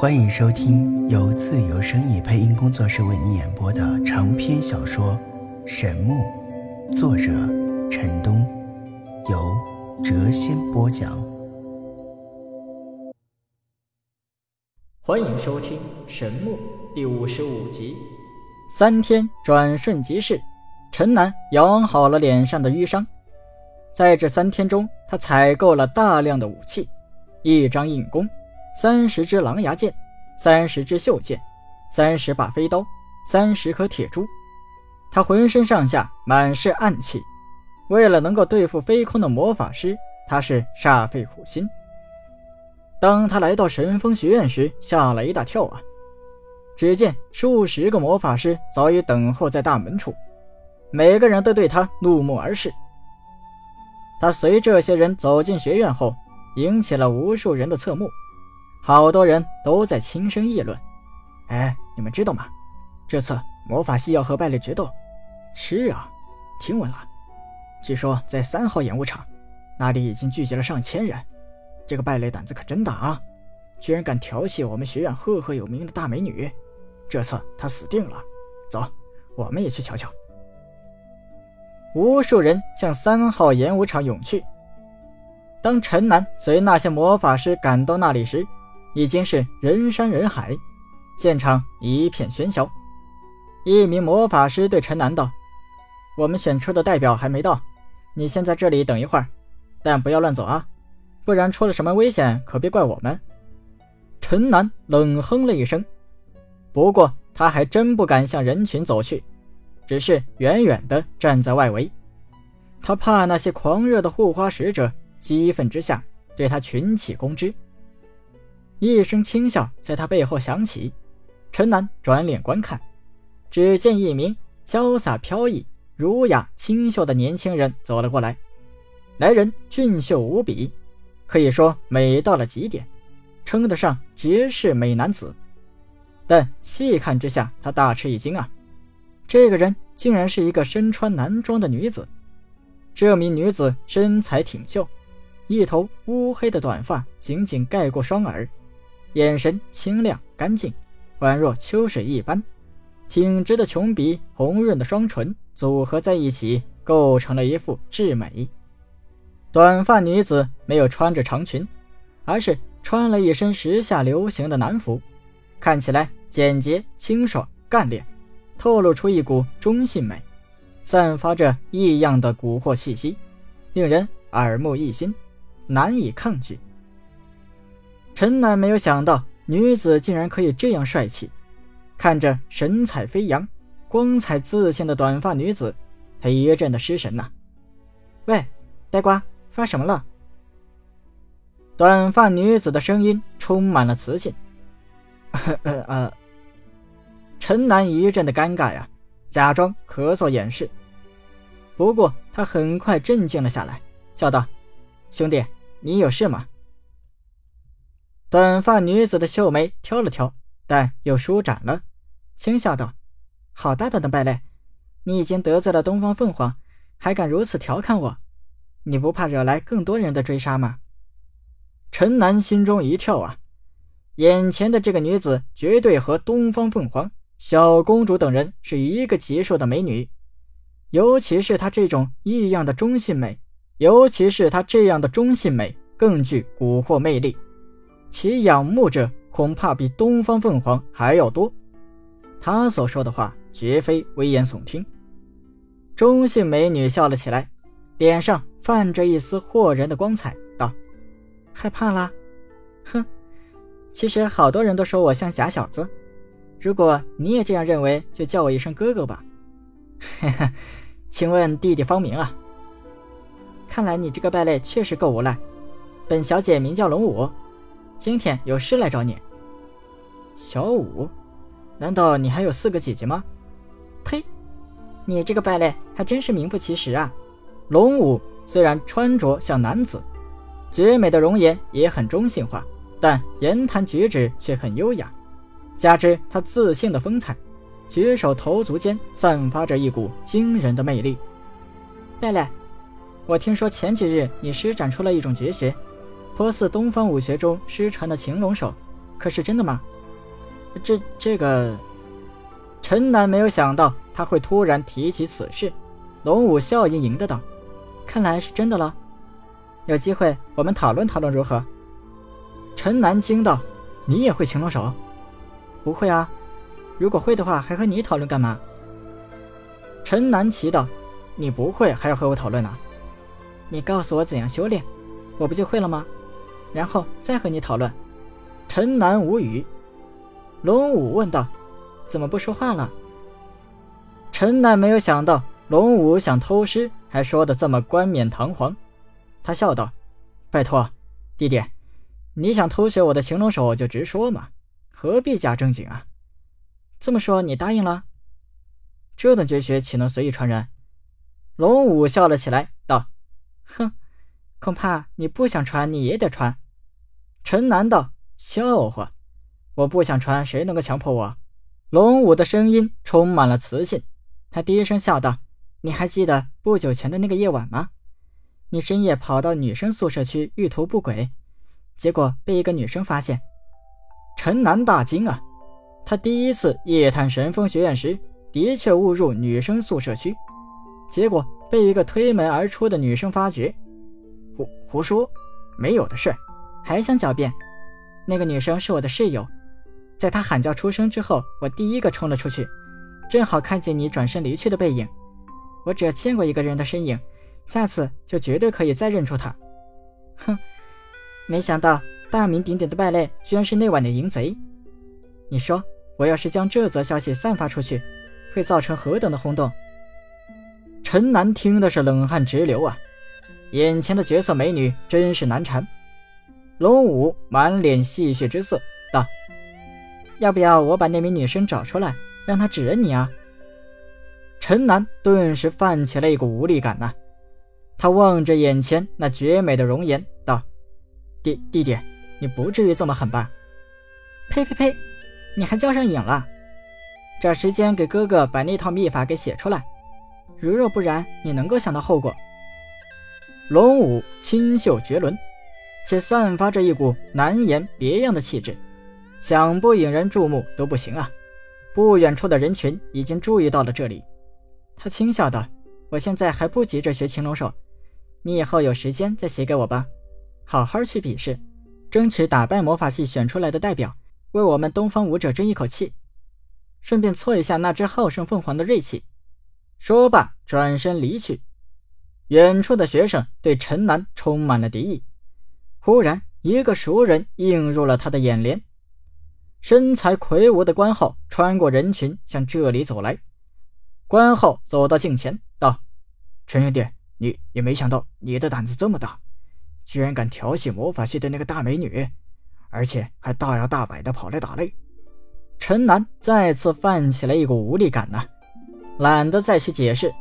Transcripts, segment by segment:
欢迎收听由自由声意配音工作室为你演播的长篇小说《神木》，作者陈东，由谪仙播讲。欢迎收听《神木》第五十五集。三天转瞬即逝，陈南养好了脸上的淤伤。在这三天中，他采购了大量的武器，一张硬弓。三十支狼牙剑，三十支袖剑，三十把飞刀，三十颗铁珠。他浑身上下满是暗器，为了能够对付飞空的魔法师，他是煞费苦心。当他来到神风学院时，吓了一大跳啊！只见数十个魔法师早已等候在大门处，每个人都对他怒目而视。他随这些人走进学院后，引起了无数人的侧目。好多人都在轻声议论：“哎，你们知道吗？这次魔法系要和败类决斗。是啊，听闻了。据说在三号演武场，那里已经聚集了上千人。这个败类胆子可真大啊，居然敢调戏我们学院赫赫有名的大美女。这次他死定了。走，我们也去瞧瞧。”无数人向三号演武场涌去。当陈南随那些魔法师赶到那里时，已经是人山人海，现场一片喧嚣。一名魔法师对陈南道：“我们选出的代表还没到，你先在这里等一会儿，但不要乱走啊，不然出了什么危险可别怪我们。”陈南冷哼了一声，不过他还真不敢向人群走去，只是远远地站在外围。他怕那些狂热的护花使者激愤之下对他群起攻之。一声轻笑在他背后响起，陈南转脸观看，只见一名潇洒飘逸、儒雅清秀的年轻人走了过来。来人俊秀无比，可以说美到了极点，称得上绝世美男子。但细看之下，他大吃一惊啊！这个人竟然是一个身穿男装的女子。这名女子身材挺秀，一头乌黑的短发紧紧盖过双耳。眼神清亮干净，宛若秋水一般。挺直的琼鼻，红润的双唇组合在一起，构成了一副至美。短发女子没有穿着长裙，而是穿了一身时下流行的男服，看起来简洁清爽干练，透露出一股中性美，散发着异样的蛊惑气息，令人耳目一新，难以抗拒。陈楠没有想到，女子竟然可以这样帅气。看着神采飞扬、光彩自信的短发女子，他一阵的失神呐。喂，呆瓜，发什么了？短发女子的声音充满了磁性。呃呃，陈楠一阵的尴尬呀，假装咳嗽掩饰。不过他很快镇静了下来，笑道：“兄弟，你有事吗？”短发女子的秀眉挑了挑，但又舒展了，轻笑道：“好大胆的败类！你已经得罪了东方凤凰，还敢如此调侃我？你不怕惹来更多人的追杀吗？”陈南心中一跳啊，眼前的这个女子绝对和东方凤凰、小公主等人是一个级数的美女，尤其是她这种异样的中性美，尤其是她这样的中性美更具蛊惑魅力。其仰慕者恐怕比东方凤凰还要多，他所说的话绝非危言耸听。中性美女笑了起来，脸上泛着一丝惑人的光彩，道：“害怕啦？哼，其实好多人都说我像假小子。如果你也这样认为，就叫我一声哥哥吧。嘿嘿，请问弟弟芳名啊？看来你这个败类确实够无赖。本小姐名叫龙武。”今天有事来找你，小五，难道你还有四个姐姐吗？呸！你这个败类还真是名副其实啊！龙武虽然穿着像男子，绝美的容颜也很中性化，但言谈举止却很优雅，加之他自信的风采，举手投足间散发着一股惊人的魅力。败类，我听说前几日你施展出了一种绝学。颇似东方武学中失传的擒龙手，可是真的吗？这这个，陈南没有想到他会突然提起此事。龙武笑盈盈的道：“看来是真的了，有机会我们讨论讨论如何？”陈南惊道：“你也会擒龙手？不会啊，如果会的话，还和你讨论干嘛？”陈南奇道：“你不会还要和我讨论呢？你告诉我怎样修炼，我不就会了吗？然后再和你讨论。”陈南无语。龙武问道：“怎么不说话了？”陈南没有想到。龙武想偷师，还说的这么冠冕堂皇。他笑道：“拜托，弟弟，你想偷学我的擒龙手就直说嘛，何必假正经啊？这么说你答应了？这等绝学岂能随意传人？”龙武笑了起来，道：“哼，恐怕你不想传，你也得传。”陈南道：“笑话，我不想传，谁能够强迫我？”龙武的声音充满了磁性，他低声笑道。你还记得不久前的那个夜晚吗？你深夜跑到女生宿舍去欲图不轨，结果被一个女生发现。陈南大惊啊！他第一次夜探神风学院时，的确误入女生宿舍区，结果被一个推门而出的女生发觉。胡胡说，没有的事，还想狡辩？那个女生是我的室友，在她喊叫出声之后，我第一个冲了出去，正好看见你转身离去的背影。我只要见过一个人的身影，下次就绝对可以再认出他。哼，没想到大名鼎鼎的败类居然是那晚的淫贼。你说，我要是将这则消息散发出去，会造成何等的轰动？陈南听的是冷汗直流啊！眼前的绝色美女真是难缠。龙武满脸戏谑之色道：“要不要我把那名女生找出来，让她指认你啊？”陈南顿时泛起了一股无力感呐，他望着眼前那绝美的容颜，道：“弟弟弟，你不至于这么狠吧？”“呸呸呸，你还叫上瘾了？找时间给哥哥把那套秘法给写出来，如若不然，你能够想到后果。”龙武清秀绝伦，且散发着一股难言别样的气质，想不引人注目都不行啊！不远处的人群已经注意到了这里。他轻笑道：“我现在还不急着学擒龙手，你以后有时间再写给我吧。好好去比试，争取打败魔法系选出来的代表，为我们东方武者争一口气，顺便挫一下那只好胜凤凰的锐气。”说罢，转身离去。远处的学生对陈南充满了敌意。忽然，一个熟人映入了他的眼帘，身材魁梧的关浩穿过人群向这里走来。关浩走到近前，道：“陈兄弟，你也没想到你的胆子这么大，居然敢调戏魔法系的那个大美女，而且还大摇大摆的跑来打擂。”陈南再次泛起了一股无力感呐，懒得再去解释，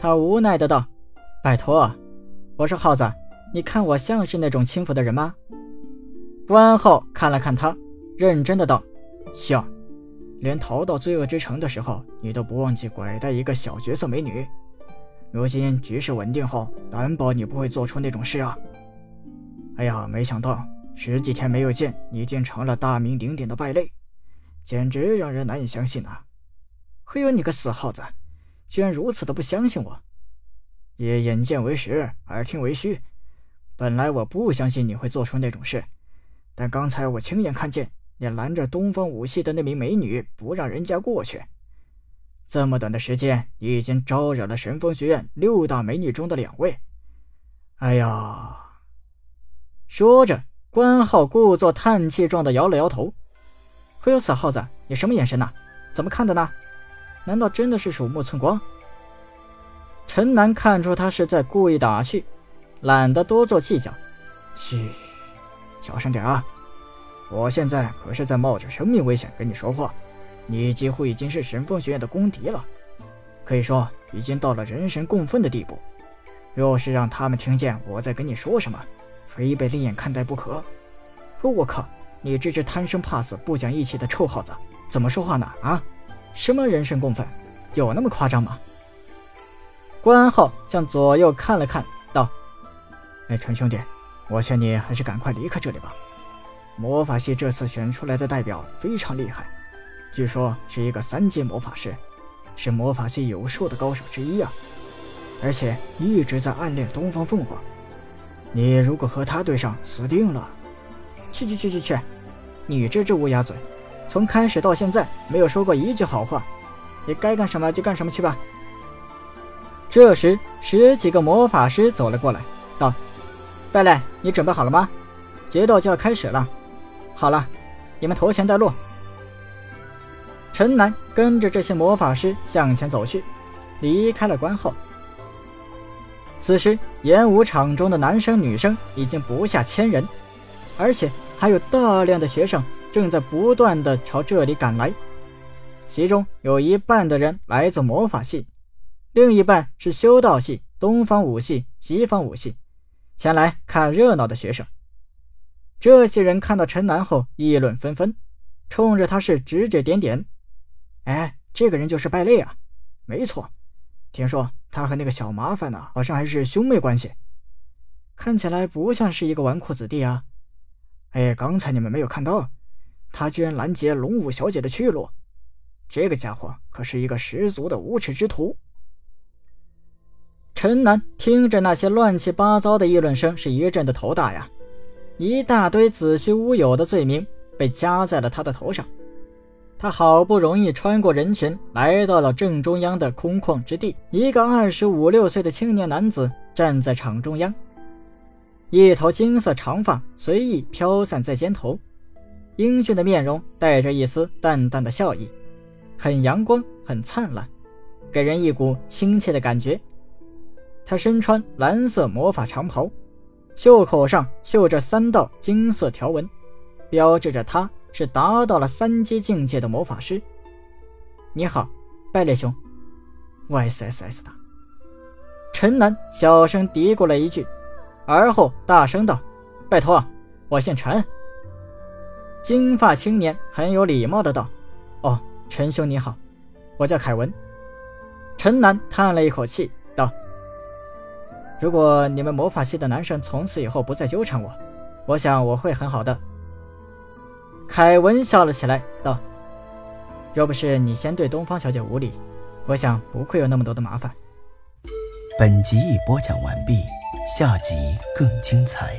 他无奈的道：“拜托，我说耗子，你看我像是那种轻浮的人吗？”关浩看了看他，认真的道：“像。”连逃到罪恶之城的时候，你都不忘记拐带一个小角色美女。如今局势稳定后，担保你不会做出那种事啊！哎呀，没想到十几天没有见，你竟成了大名鼎鼎的败类，简直让人难以相信呐！嘿呦，你个死耗子，居然如此的不相信我！也眼见为实，耳听为虚。本来我不相信你会做出那种事，但刚才我亲眼看见。你拦着东方武系的那名美女，不让人家过去。这么短的时间，你已经招惹了神风学院六大美女中的两位。哎呀！说着，关浩故作叹气状的摇了摇头。可有死耗子，你什么眼神呐？怎么看的呢？难道真的是鼠目寸光？陈南看出他是在故意打趣，懒得多做计较。嘘，小声点啊。我现在可是在冒着生命危险跟你说话，你几乎已经是神风学院的公敌了，可以说已经到了人神共愤的地步。若是让他们听见我在跟你说什么，非被另眼看待不可。我靠，你这只贪生怕死、不讲义气的臭耗子，怎么说话呢？啊，什么人神共愤，有那么夸张吗？关浩向左右看了看，道：“哎，陈兄弟，我劝你还是赶快离开这里吧。”魔法系这次选出来的代表非常厉害，据说是一个三阶魔法师，是魔法系有数的高手之一啊！而且一直在暗恋东方凤凰。你如果和他对上，死定了！去去去去去！你这只乌鸦嘴，从开始到现在没有说过一句好话，你该干什么就干什么去吧。这时，十几个魔法师走了过来，道：“贝莱，你准备好了吗？决斗就要开始了。”好了，你们头前带路。陈南跟着这些魔法师向前走去，离开了关后。此时，演武场中的男生女生已经不下千人，而且还有大量的学生正在不断的朝这里赶来。其中有一半的人来自魔法系，另一半是修道系、东方武系、西方武系，前来看热闹的学生。这些人看到陈南后议论纷纷，冲着他是指指点点。哎，这个人就是败类啊！没错，听说他和那个小麻烦呢，好像还是兄妹关系，看起来不像是一个纨绔子弟啊。哎，刚才你们没有看到，他居然拦截龙武小姐的去路，这个家伙可是一个十足的无耻之徒。陈南听着那些乱七八糟的议论声，是一阵的头大呀。一大堆子虚乌有的罪名被加在了他的头上，他好不容易穿过人群，来到了正中央的空旷之地。一个二十五六岁的青年男子站在场中央，一头金色长发随意飘散在肩头，英俊的面容带着一丝淡淡的笑意，很阳光，很灿烂，给人一股亲切的感觉。他身穿蓝色魔法长袍。袖口上绣着三道金色条纹，标志着他是达到了三阶境界的魔法师。你好，败类兄 Y S S S 的。陈南小声嘀咕了一句，而后大声道：“拜托，我姓陈。”金发青年很有礼貌的道：“哦，陈兄你好，我叫凯文。”陈南叹了一口气道。如果你们魔法系的男生从此以后不再纠缠我，我想我会很好的。凯文笑了起来，道：“若不是你先对东方小姐无礼，我想不会有那么多的麻烦。”本集已播讲完毕，下集更精彩。